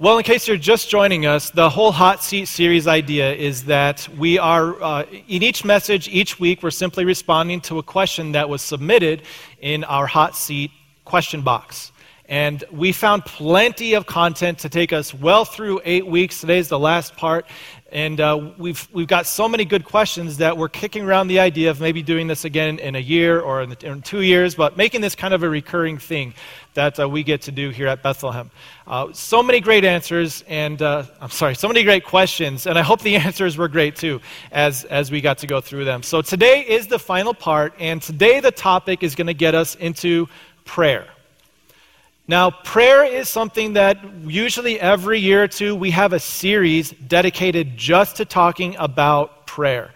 Well, in case you're just joining us, the whole Hot Seat series idea is that we are, uh, in each message, each week, we're simply responding to a question that was submitted in our Hot Seat question box. And we found plenty of content to take us well through eight weeks. Today's the last part. And uh, we've, we've got so many good questions that we're kicking around the idea of maybe doing this again in a year or in, the, in two years, but making this kind of a recurring thing that uh, we get to do here at Bethlehem. Uh, so many great answers, and uh, I'm sorry, so many great questions, and I hope the answers were great too as, as we got to go through them. So today is the final part, and today the topic is going to get us into prayer. Now, prayer is something that usually every year or two we have a series dedicated just to talking about prayer.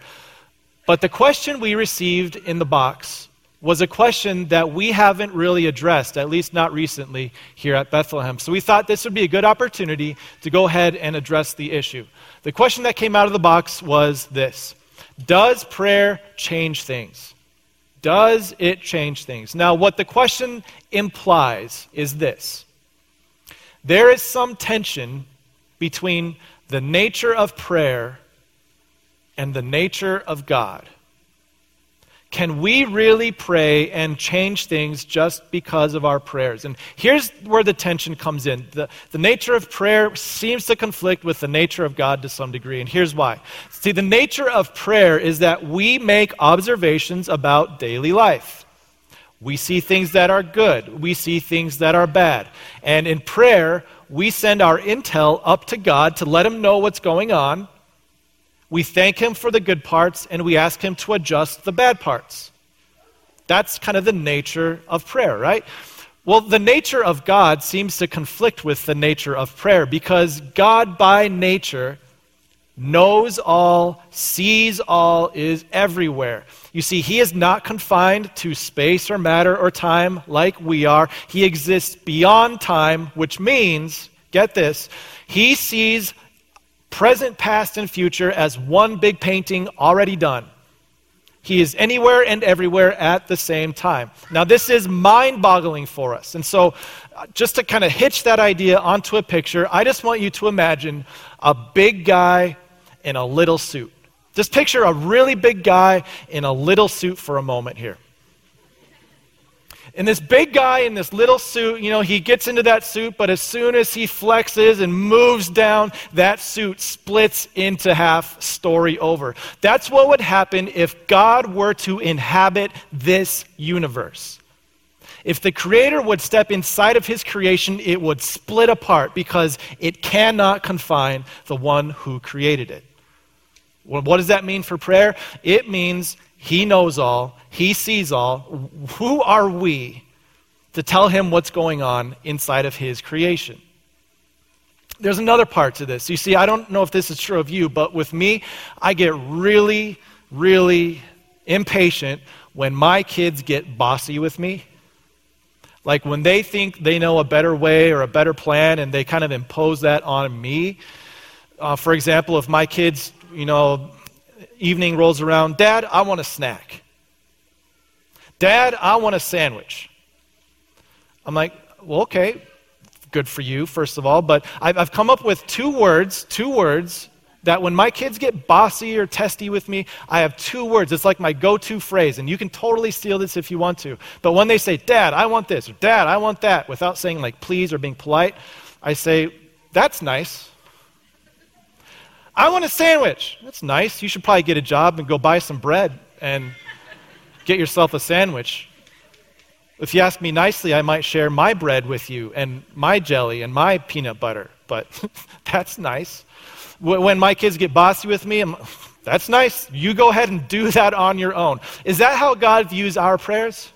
But the question we received in the box was a question that we haven't really addressed, at least not recently, here at Bethlehem. So we thought this would be a good opportunity to go ahead and address the issue. The question that came out of the box was this Does prayer change things? Does it change things? Now, what the question implies is this there is some tension between the nature of prayer and the nature of God. Can we really pray and change things just because of our prayers? And here's where the tension comes in. The, the nature of prayer seems to conflict with the nature of God to some degree, and here's why. See, the nature of prayer is that we make observations about daily life. We see things that are good, we see things that are bad. And in prayer, we send our intel up to God to let Him know what's going on we thank Him for the good parts, and we ask Him to adjust the bad parts. That's kind of the nature of prayer, right? Well, the nature of God seems to conflict with the nature of prayer because God, by nature, knows all, sees all, is everywhere. You see, He is not confined to space or matter or time like we are. He exists beyond time, which means, get this, He sees present, past, and future as one big painting already done. He is anywhere and everywhere at the same time. Now, this is mind boggling for us. And so, uh, just to kind of hitch that idea onto a picture, I just want you to imagine a big guy in a little suit. Just picture a really big guy in a little suit for a moment here. And this big guy in this little suit, you know, he gets into that suit, but as soon as he flexes and moves down, that suit splits into half, story over. That's what would happen if God were to inhabit this universe. If the Creator would step inside of His creation, it would split apart because it cannot confine the one who created it. what does that mean for prayer? It means he knows all, He sees all. Who are we to tell Him what's going on inside of His creation? There's another part to this. You see, I don't know if this is true of you, but with me, I get really, really impatient when my kids get bossy with me. Like when they think they know a better way or a better plan and they kind of impose that on me. Uh, for example, if my kids, you know, evening rolls around, Dad, I want a snack. Dad, I want a sandwich. I'm like, well, okay, good for you, first of all, but I've, I've come up with two words, two words that when my kids get bossy or testy with me, I have two words. It's like my go to phrase, and you can totally steal this if you want to. But when they say, Dad, I want this, or Dad, I want that, without saying like please or being polite, I say, That's nice. I want a sandwich. That's nice. You should probably get a job and go buy some bread and get yourself a sandwich. If you ask me nicely, I might share my bread with you and my jelly and my peanut butter, but that's nice. When my kids get bossy with me, I'm, that's nice. You go ahead and do that on your own. Is that how God views our prayers?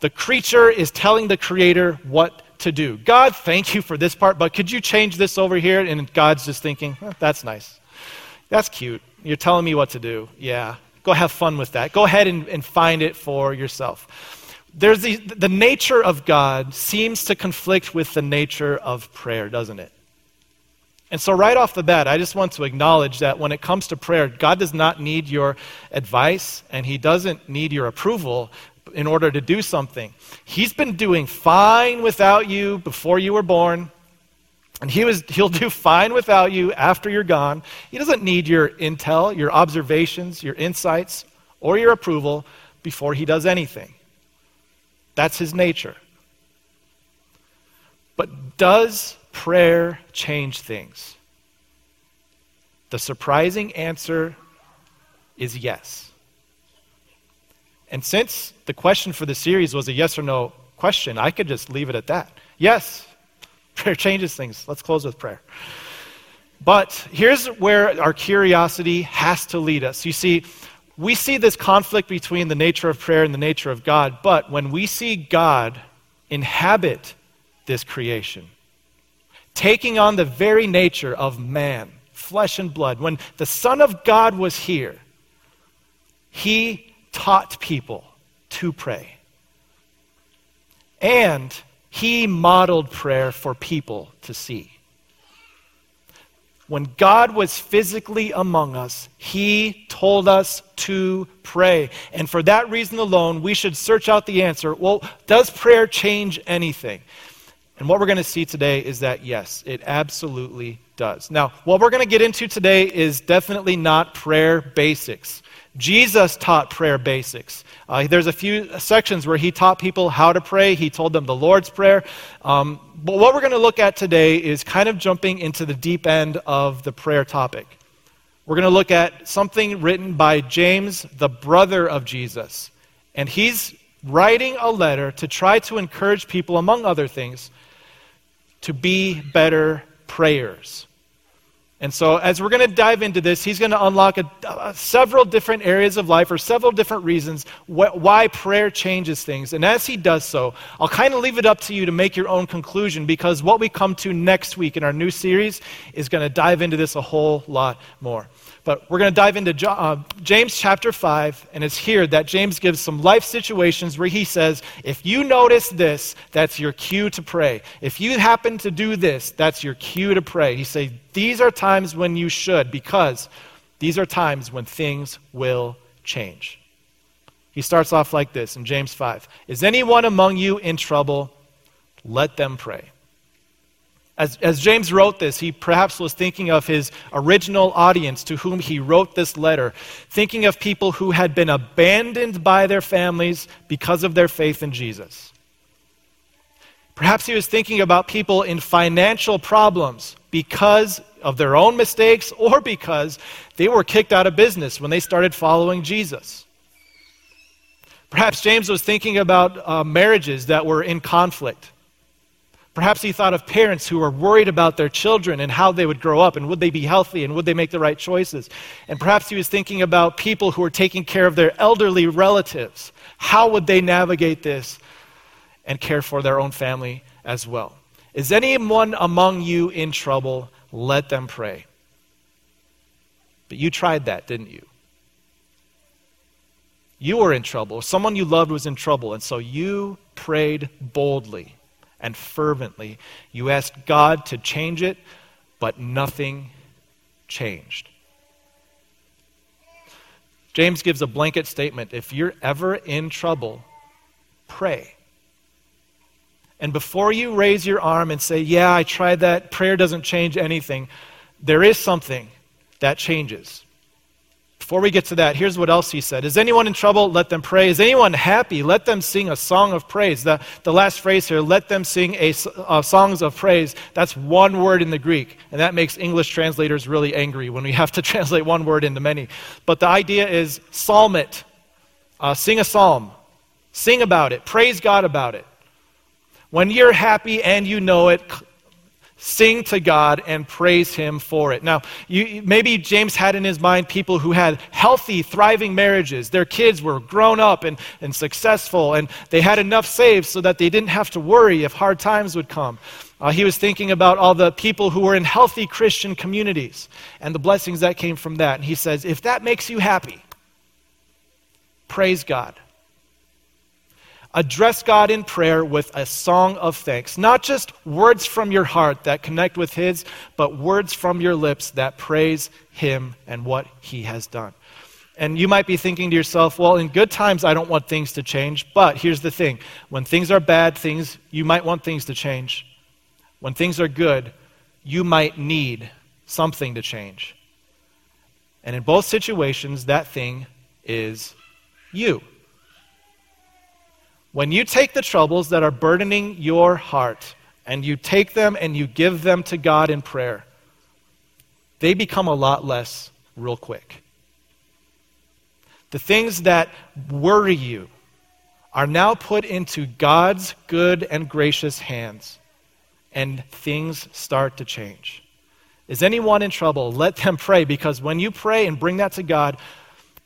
The creature is telling the creator what to do. God, thank you for this part, but could you change this over here? And God's just thinking, oh, that's nice. That's cute. You're telling me what to do. Yeah. Go have fun with that. Go ahead and, and find it for yourself. There's the, the nature of God seems to conflict with the nature of prayer, doesn't it? And so, right off the bat, I just want to acknowledge that when it comes to prayer, God does not need your advice and He doesn't need your approval, in order to do something. He's been doing fine without you before you were born. And he was, he'll do fine without you after you're gone. He doesn't need your intel, your observations, your insights, or your approval before he does anything. That's his nature. But does prayer change things? The surprising answer is yes. And since the question for the series was a yes or no question, I could just leave it at that. Yes, prayer changes things. Let's close with prayer. But here's where our curiosity has to lead us. You see, we see this conflict between the nature of prayer and the nature of God, but when we see God inhabit this creation, taking on the very nature of man, flesh and blood, when the Son of God was here, he taught people to pray. And he modeled prayer for people to see. When God was physically among us, He told us to pray. And for that reason alone, we should search out the answer well, does prayer change anything? And what we're going to see today is that yes, it absolutely does. Now, what we're going to get into today is definitely not prayer basics. Jesus taught prayer basics. Uh, there's a few sections where he taught people how to pray. He told them the Lord's Prayer. Um, but what we're going to look at today is kind of jumping into the deep end of the prayer topic. We're going to look at something written by James, the brother of Jesus. And he's writing a letter to try to encourage people, among other things, to be better prayers. And so, as we're going to dive into this, he's going to unlock a, a, several different areas of life or several different reasons wh- why prayer changes things. And as he does so, I'll kind of leave it up to you to make your own conclusion because what we come to next week in our new series is going to dive into this a whole lot more. But we're going to dive into uh, James chapter 5, and it's here that James gives some life situations where he says, if you notice this, that's your cue to pray. If you happen to do this, that's your cue to pray. He says, these are times when you should, because these are times when things will change. He starts off like this in James 5 Is anyone among you in trouble? Let them pray. As, as James wrote this, he perhaps was thinking of his original audience to whom he wrote this letter, thinking of people who had been abandoned by their families because of their faith in Jesus. Perhaps he was thinking about people in financial problems because of their own mistakes or because they were kicked out of business when they started following Jesus. Perhaps James was thinking about uh, marriages that were in conflict Perhaps he thought of parents who were worried about their children and how they would grow up and would they be healthy and would they make the right choices. And perhaps he was thinking about people who were taking care of their elderly relatives. How would they navigate this and care for their own family as well? Is anyone among you in trouble? Let them pray. But you tried that, didn't you? You were in trouble. Someone you loved was in trouble, and so you prayed boldly and fervently. You asked God to change it, but nothing changed. James gives a blanket statement if you're ever in trouble, pray. And before you raise your arm and say, Yeah, I tried that, prayer doesn't change anything, there is something that changes. Before we get to that, here's what else he said. Is anyone in trouble? Let them pray. Is anyone happy? Let them sing a song of praise. The, the last phrase here, let them sing a, uh, songs of praise, that's one word in the Greek. And that makes English translators really angry when we have to translate one word into many. But the idea is psalm it. Uh, sing a psalm. Sing about it. Praise God about it. When you're happy and you know it, sing to God and praise Him for it. Now, you, maybe James had in his mind people who had healthy, thriving marriages. Their kids were grown up and, and successful, and they had enough saved so that they didn't have to worry if hard times would come. Uh, he was thinking about all the people who were in healthy Christian communities and the blessings that came from that. And he says, if that makes you happy, praise God address God in prayer with a song of thanks. Not just words from your heart that connect with His, but words from your lips that praise Him and what He has done. And you might be thinking to yourself, well, in good times, I don't want things to change. But here's the thing when things are bad, things, you might want things to change. When things are good, you might need something to change. And in both situations, that thing is you. When you take the troubles that are burdening your heart and you take them and you give them to God in prayer, they become a lot less real quick. The things that worry you are now put into God's good and gracious hands, and things start to change. Is anyone in trouble? Let them pray because when you pray and bring that to God,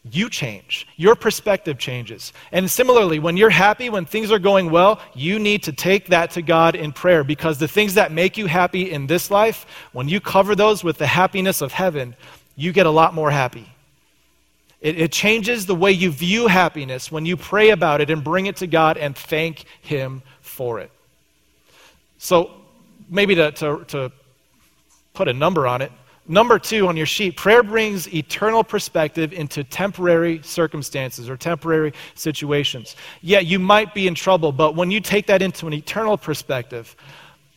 you change. Your perspective changes. And similarly, when you're happy, when things are going well, you need to take that to God in prayer because the things that make you happy in this life, when you cover those with the happiness of heaven, you get a lot more happy. It, it changes the way you view happiness when you pray about it and bring it to God and thank Him for it. So, maybe to, to, to put a number on it, Number two on your sheet, prayer brings eternal perspective into temporary circumstances or temporary situations. Yeah, you might be in trouble, but when you take that into an eternal perspective,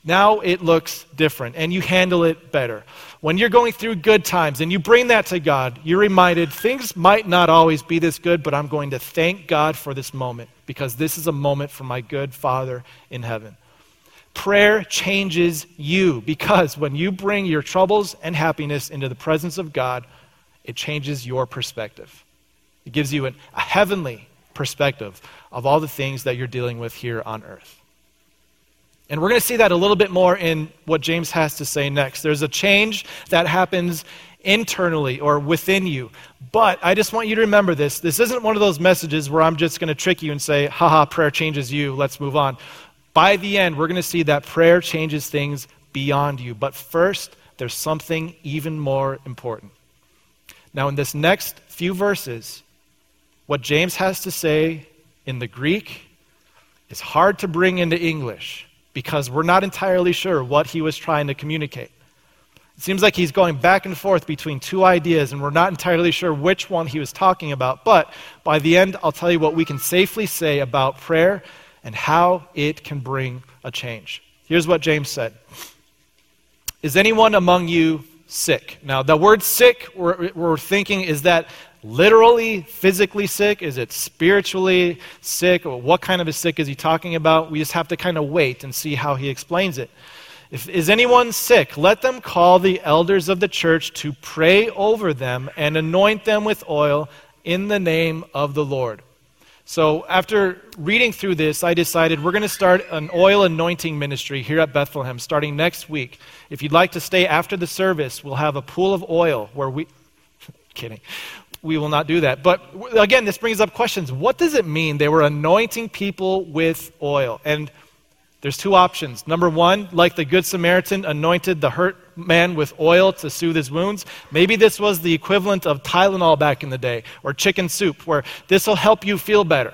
now it looks different and you handle it better. When you're going through good times and you bring that to God, you're reminded things might not always be this good, but I'm going to thank God for this moment because this is a moment for my good Father in heaven. Prayer changes you because when you bring your troubles and happiness into the presence of God, it changes your perspective. It gives you an, a heavenly perspective of all the things that you're dealing with here on earth. And we're going to see that a little bit more in what James has to say next. There's a change that happens internally or within you. But I just want you to remember this. This isn't one of those messages where I'm just going to trick you and say, haha, prayer changes you, let's move on. By the end, we're going to see that prayer changes things beyond you. But first, there's something even more important. Now, in this next few verses, what James has to say in the Greek is hard to bring into English because we're not entirely sure what he was trying to communicate. It seems like he's going back and forth between two ideas, and we're not entirely sure which one he was talking about. But by the end, I'll tell you what we can safely say about prayer and how it can bring a change. Here's what James said Is anyone among you sick? Now, the word sick, we're, we're thinking, is that literally physically sick? Is it spiritually sick? Or what kind of a sick is he talking about? We just have to kind of wait and see how he explains it. If, is anyone sick? Let them call the elders of the church to pray over them and anoint them with oil in the name of the Lord. So, after reading through this, I decided we're going to start an oil anointing ministry here at Bethlehem starting next week. If you'd like to stay after the service, we'll have a pool of oil where we. kidding. We will not do that. But again, this brings up questions. What does it mean they were anointing people with oil? And there's two options. Number one, like the Good Samaritan anointed the hurt man with oil to soothe his wounds. Maybe this was the equivalent of Tylenol back in the day, or chicken soup, where this will help you feel better.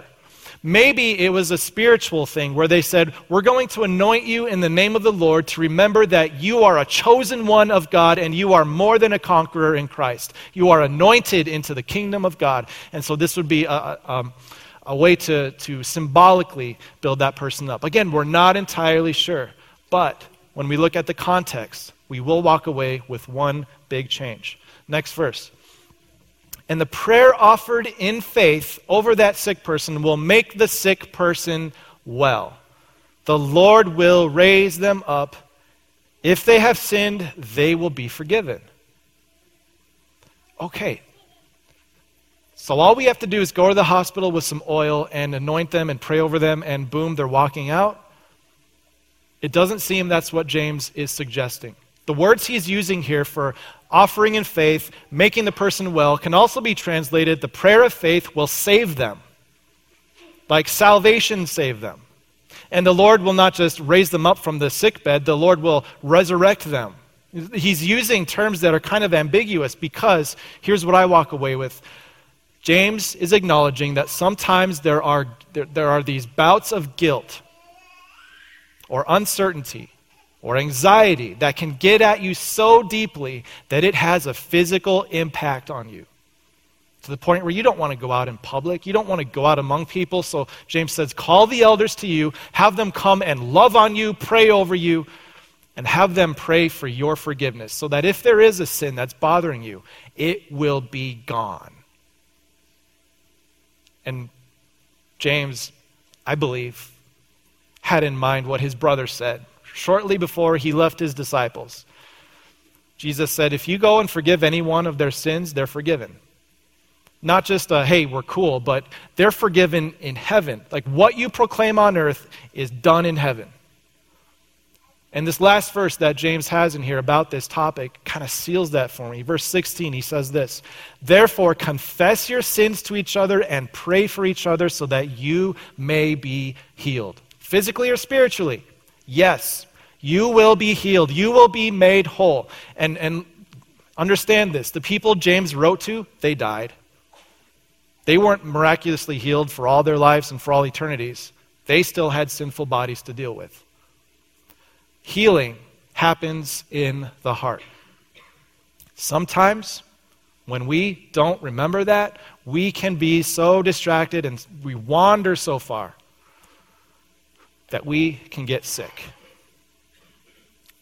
Maybe it was a spiritual thing where they said, We're going to anoint you in the name of the Lord to remember that you are a chosen one of God and you are more than a conqueror in Christ. You are anointed into the kingdom of God. And so this would be a, a, um, a way to, to symbolically build that person up. Again, we're not entirely sure, but when we look at the context, we will walk away with one big change. Next verse. And the prayer offered in faith over that sick person will make the sick person well. The Lord will raise them up. If they have sinned, they will be forgiven. Okay, so all we have to do is go to the hospital with some oil and anoint them and pray over them, and boom, they're walking out. It doesn't seem that's what James is suggesting. The words he's using here for offering in faith, making the person well, can also be translated the prayer of faith will save them. Like salvation save them. And the Lord will not just raise them up from the sick bed, the Lord will resurrect them. He's using terms that are kind of ambiguous because here's what I walk away with James is acknowledging that sometimes there are, there, there are these bouts of guilt or uncertainty or anxiety that can get at you so deeply that it has a physical impact on you. To the point where you don't want to go out in public, you don't want to go out among people. So James says, Call the elders to you, have them come and love on you, pray over you, and have them pray for your forgiveness so that if there is a sin that's bothering you, it will be gone. And James, I believe, had in mind what his brother said shortly before he left his disciples. Jesus said, If you go and forgive anyone of their sins, they're forgiven. Not just a, hey, we're cool, but they're forgiven in heaven. Like what you proclaim on earth is done in heaven. And this last verse that James has in here about this topic kind of seals that for me. Verse 16, he says this Therefore, confess your sins to each other and pray for each other so that you may be healed. Physically or spiritually? Yes. You will be healed. You will be made whole. And, and understand this the people James wrote to, they died. They weren't miraculously healed for all their lives and for all eternities. They still had sinful bodies to deal with. Healing happens in the heart. Sometimes, when we don't remember that, we can be so distracted and we wander so far that we can get sick.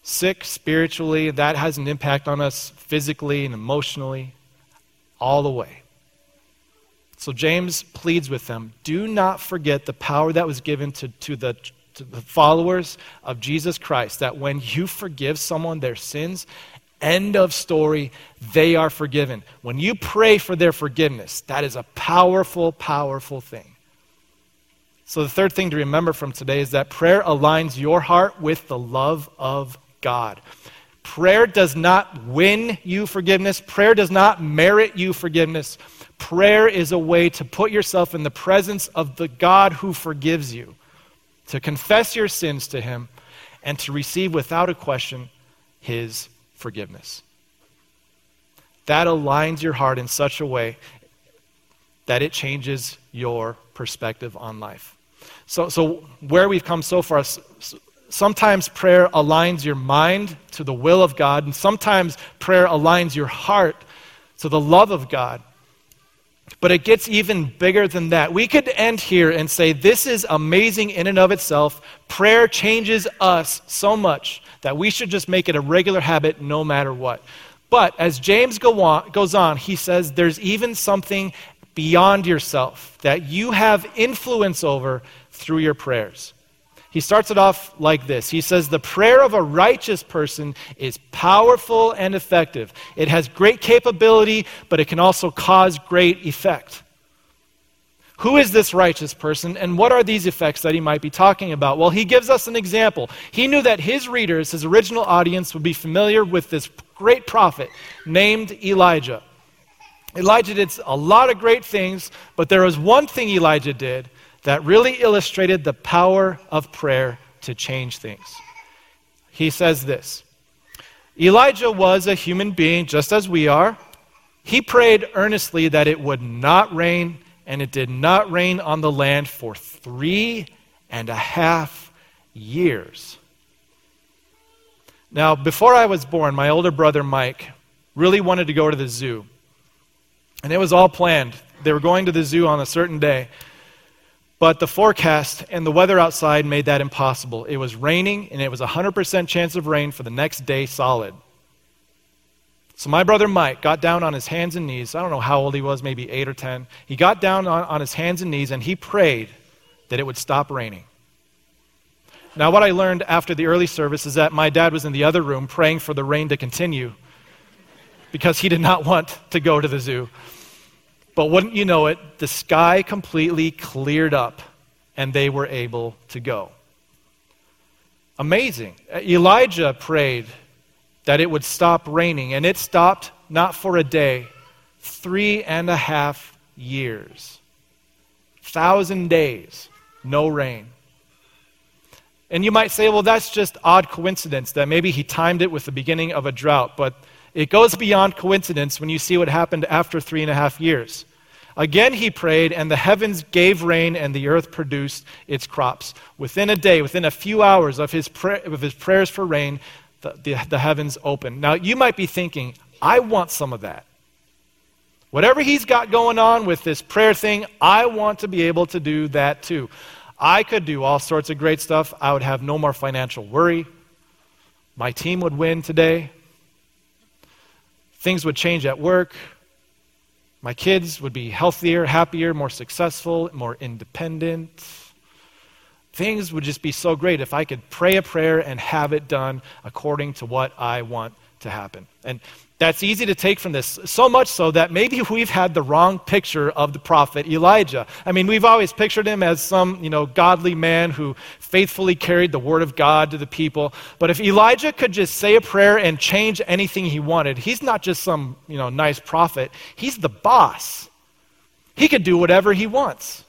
Sick spiritually, that has an impact on us physically and emotionally, all the way. So James pleads with them do not forget the power that was given to, to the to the followers of Jesus Christ that when you forgive someone their sins, end of story, they are forgiven. When you pray for their forgiveness, that is a powerful, powerful thing. So, the third thing to remember from today is that prayer aligns your heart with the love of God. Prayer does not win you forgiveness, prayer does not merit you forgiveness. Prayer is a way to put yourself in the presence of the God who forgives you to confess your sins to Him, and to receive without a question His forgiveness. That aligns your heart in such a way that it changes your perspective on life. So, so where we've come so far, sometimes prayer aligns your mind to the will of God, and sometimes prayer aligns your heart to the love of God. But it gets even bigger than that. We could end here and say, This is amazing in and of itself. Prayer changes us so much that we should just make it a regular habit no matter what. But as James go on, goes on, he says, There's even something beyond yourself that you have influence over through your prayers. He starts it off like this He says, The prayer of a righteous person is powerful and effective. It has great capability, but it can also cause great effect. Who is this righteous person, and what are these effects that he might be talking about? Well, he gives us an example. He knew that his readers, his original audience, would be familiar with this great prophet named Elijah. Elijah did a lot of great things, but there was one thing Elijah did that really illustrated the power of prayer to change things. He says this Elijah was a human being just as we are. He prayed earnestly that it would not rain, and it did not rain on the land for three and a half years. Now, before I was born, my older brother Mike really wanted to go to the zoo. And it was all planned. They were going to the zoo on a certain day. But the forecast and the weather outside made that impossible. It was raining, and it was a 100% chance of rain for the next day solid. So my brother Mike got down on his hands and knees. I don't know how old he was, maybe eight or 10. He got down on, on his hands and knees and he prayed that it would stop raining. Now, what I learned after the early service is that my dad was in the other room praying for the rain to continue because he did not want to go to the zoo. But wouldn't you know it, the sky completely cleared up and they were able to go. Amazing. Elijah prayed that it would stop raining, and it stopped not for a day, three and a half years. Thousand days, no rain. And you might say, well, that's just odd coincidence that maybe he timed it with the beginning of a drought, but it goes beyond coincidence when you see what happened after three and a half years. Again he prayed, and the heavens gave rain, and the earth produced its crops. Within a day, within a few hours of his, of his prayers for rain, the, the, the heavens opened. Now, you might be thinking, I want some of that. Whatever he's got going on with this prayer thing, I want to be able to do that too. I could do all sorts of great stuff. I would have no more financial worry. my team would win today. Things would change at work. My kids would be healthier, happier, more successful, more independent. Things would just be so great if I could pray a prayer and have it done according to what I want to happen. And that's easy to take from this, so much so that maybe we've had the wrong picture of the prophet Elijah. I mean, we've always pictured him as some, you know, godly man who faithfully carried the word of God to the people. But if Elijah could just say a prayer and change anything he wanted, he's not just some, you know, nice prophet. He's the boss. He could do whatever he wants.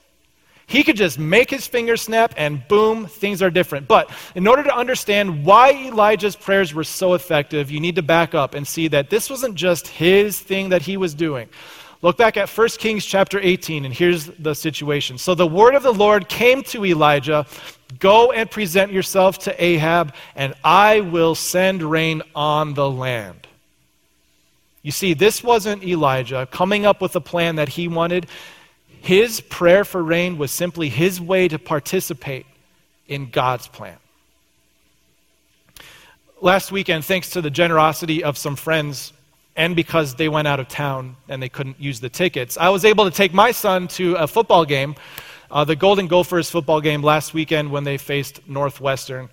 He could just make his finger snap and boom, things are different. But in order to understand why Elijah's prayers were so effective, you need to back up and see that this wasn't just his thing that he was doing. Look back at 1 Kings chapter 18, and here's the situation. So the word of the Lord came to Elijah Go and present yourself to Ahab, and I will send rain on the land. You see, this wasn't Elijah coming up with a plan that he wanted. His prayer for rain was simply his way to participate in God's plan. Last weekend, thanks to the generosity of some friends, and because they went out of town and they couldn't use the tickets, I was able to take my son to a football game, uh, the Golden Gophers football game last weekend when they faced Northwestern.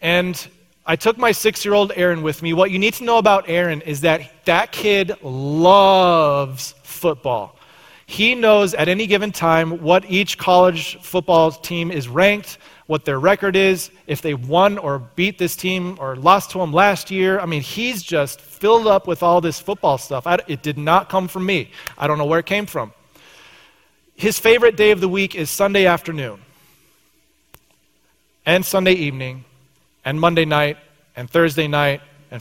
And I took my six year old Aaron with me. What you need to know about Aaron is that that kid loves football. He knows at any given time what each college football team is ranked, what their record is, if they won or beat this team or lost to them last year. I mean, he's just filled up with all this football stuff. I, it did not come from me. I don't know where it came from. His favorite day of the week is Sunday afternoon, and Sunday evening, and Monday night, and Thursday night, and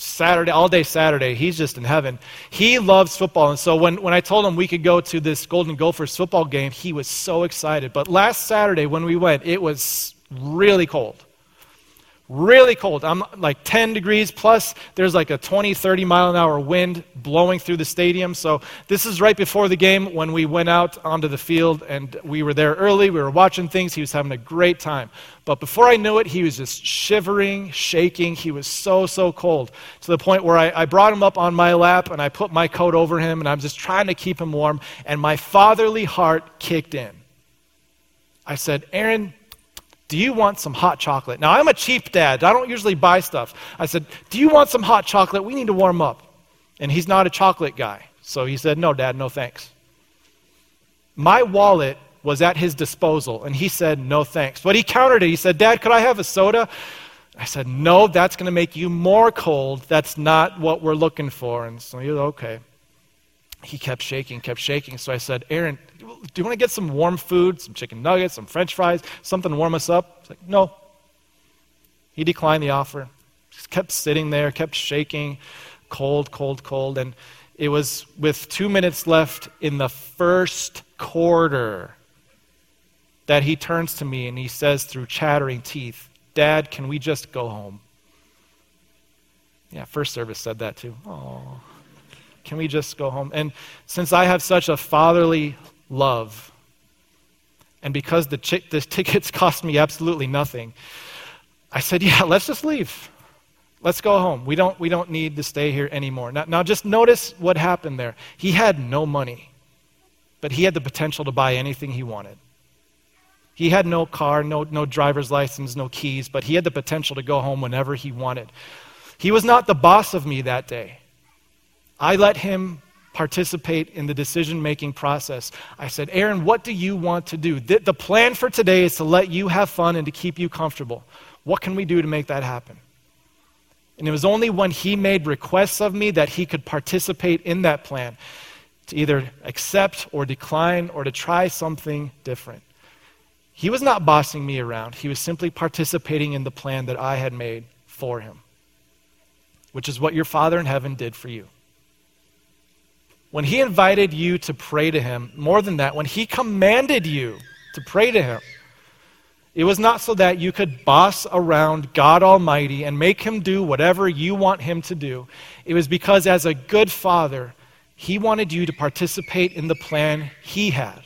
Saturday, all day Saturday. He's just in heaven. He loves football. And so when, when I told him we could go to this Golden Gophers football game, he was so excited. But last Saturday when we went, it was really cold really cold. I'm like 10 degrees plus. There's like a 20, 30 mile an hour wind blowing through the stadium. So this is right before the game when we went out onto the field and we were there early. We were watching things. He was having a great time. But before I knew it, he was just shivering, shaking. He was so, so cold to the point where I, I brought him up on my lap and I put my coat over him and I'm just trying to keep him warm. And my fatherly heart kicked in. I said, Aaron, do you want some hot chocolate? Now, I'm a cheap dad. I don't usually buy stuff. I said, Do you want some hot chocolate? We need to warm up. And he's not a chocolate guy. So he said, No, Dad, no thanks. My wallet was at his disposal, and he said, No thanks. But he countered it. He said, Dad, could I have a soda? I said, No, that's going to make you more cold. That's not what we're looking for. And so he was okay. He kept shaking, kept shaking. So I said, Aaron, do you want to get some warm food, some chicken nuggets, some french fries, something to warm us up? He's like, no. He declined the offer. Just kept sitting there, kept shaking, cold, cold, cold. And it was with two minutes left in the first quarter that he turns to me and he says through chattering teeth, Dad, can we just go home? Yeah, first service said that too. Oh, can we just go home? And since I have such a fatherly love. And because the, ch- the tickets cost me absolutely nothing, I said, yeah, let's just leave. Let's go home. We don't, we don't need to stay here anymore. Now, now, just notice what happened there. He had no money, but he had the potential to buy anything he wanted. He had no car, no, no driver's license, no keys, but he had the potential to go home whenever he wanted. He was not the boss of me that day. I let him participate in the decision making process. I said, Aaron, what do you want to do? The, the, plan for today is to let you have fun and to keep you comfortable. What can we do to make that happen? And it was only when he made requests of me that he could participate in that plan to either accept or decline or to try something different. He was not bossing me around, he was simply participating in the plan that I had made for him, which is what your Father in heaven did for you. When he invited you to pray to him, more than that, when he commanded you to pray to him, it was not so that you could boss around God Almighty and make him do whatever you want him to do. It was because, as a good father, he wanted you to participate in the plan he had.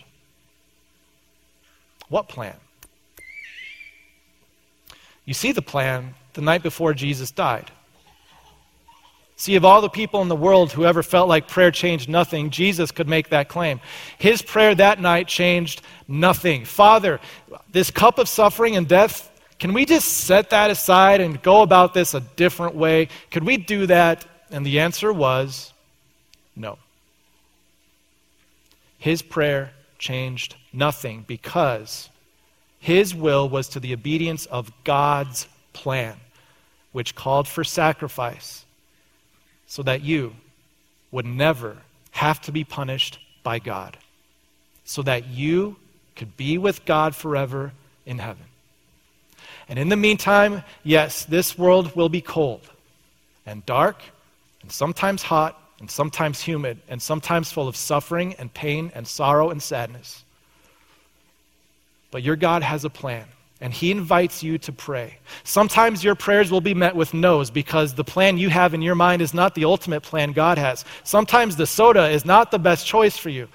What plan? You see the plan the night before Jesus died. See, of all the people in the world who ever felt like prayer changed nothing, Jesus could make that claim. His prayer that night changed nothing. Father, this cup of suffering and death, can we just set that aside and go about this a different way? Could we do that? And the answer was no. His prayer changed nothing because his will was to the obedience of God's plan, which called for sacrifice so that you would never have to be punished by God, so that you could be with God forever in heaven. And in the meantime, yes, this world will be cold and dark and sometimes hot and sometimes humid and sometimes full of suffering and pain and sorrow and sadness. But your God has a plan and He invites you to pray. Sometimes your prayers will be met with no's because the plan you have in your mind is not the ultimate plan God has. Sometimes the soda is not the best choice for you.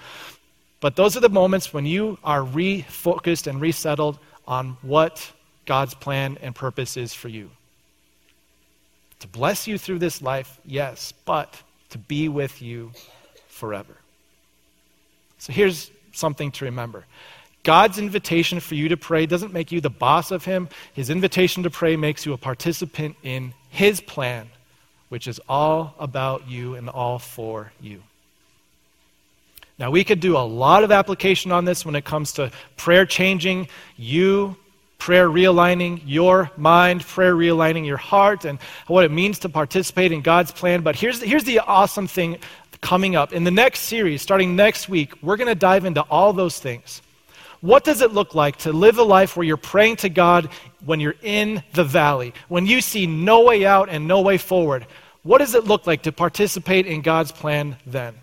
But those are the moments when you are refocused and resettled on what God's plan and purpose is for you. To bless you through this life, yes, but to be with you forever. So here's something to remember God's invitation for you to pray doesn't make you the boss of Him. His invitation to pray makes you a participant in His plan, which is all about you and all for you. Now, we could do a lot of application on this when it comes to prayer changing you, prayer realigning your mind, prayer realigning your heart, and what it means to participate in God's plan. But here's, here's the awesome thing coming up. In the next series, starting next week, we're going to dive into all those things. What does it look like to live a life where you're praying to God when you're in the valley, when you see no way out and no way forward? What does it look like to participate in God's plan then?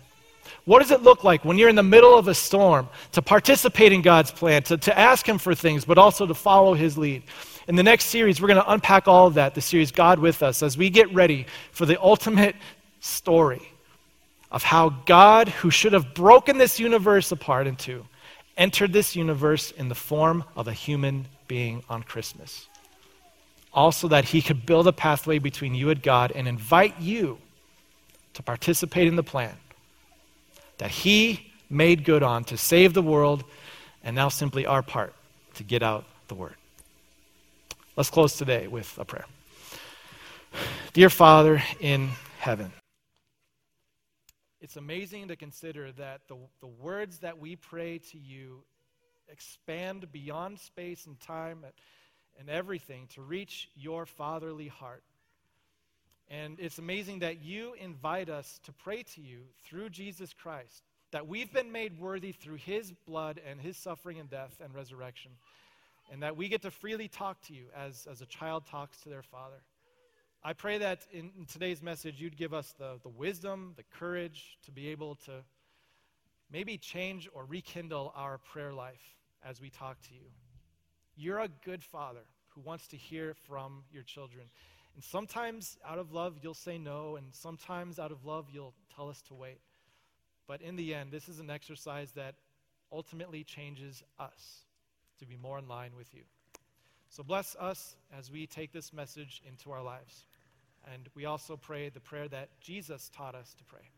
What does it look like when you're in the middle of a storm to participate in God's plan, to, to ask Him for things, but also to follow His lead? In the next series, we're going to unpack all of that, the series God with Us, as we get ready for the ultimate story of how God, who should have broken this universe apart in two, entered this universe in the form of a human being on Christmas. Also, that he could build a pathway between you and God and invite you to participate in the plan that he made good on to save the world, and now simply our part to get out the word. Let's close today with a prayer. Dear Father in heaven, it's amazing to consider that the, the words that we pray to you expand beyond space and time and, everything to reach your fatherly heart. And it's amazing that you invite us to pray to you through Jesus Christ, that we've been made worthy through his blood and his suffering and death and resurrection, and that we get to freely talk to you as, as a child talks to their father. I pray that in, in today's message, you'd give us the, the wisdom, the courage to be able to maybe change or rekindle our prayer life as we talk to you. You're a good father who wants to hear from your children. And sometimes out of love, you'll say no, and sometimes out of love, you'll tell us to wait. But in the end, this is an exercise that ultimately changes us to be more in line with you. So bless us as we take this message into our lives. And we also pray the prayer that Jesus taught us to pray.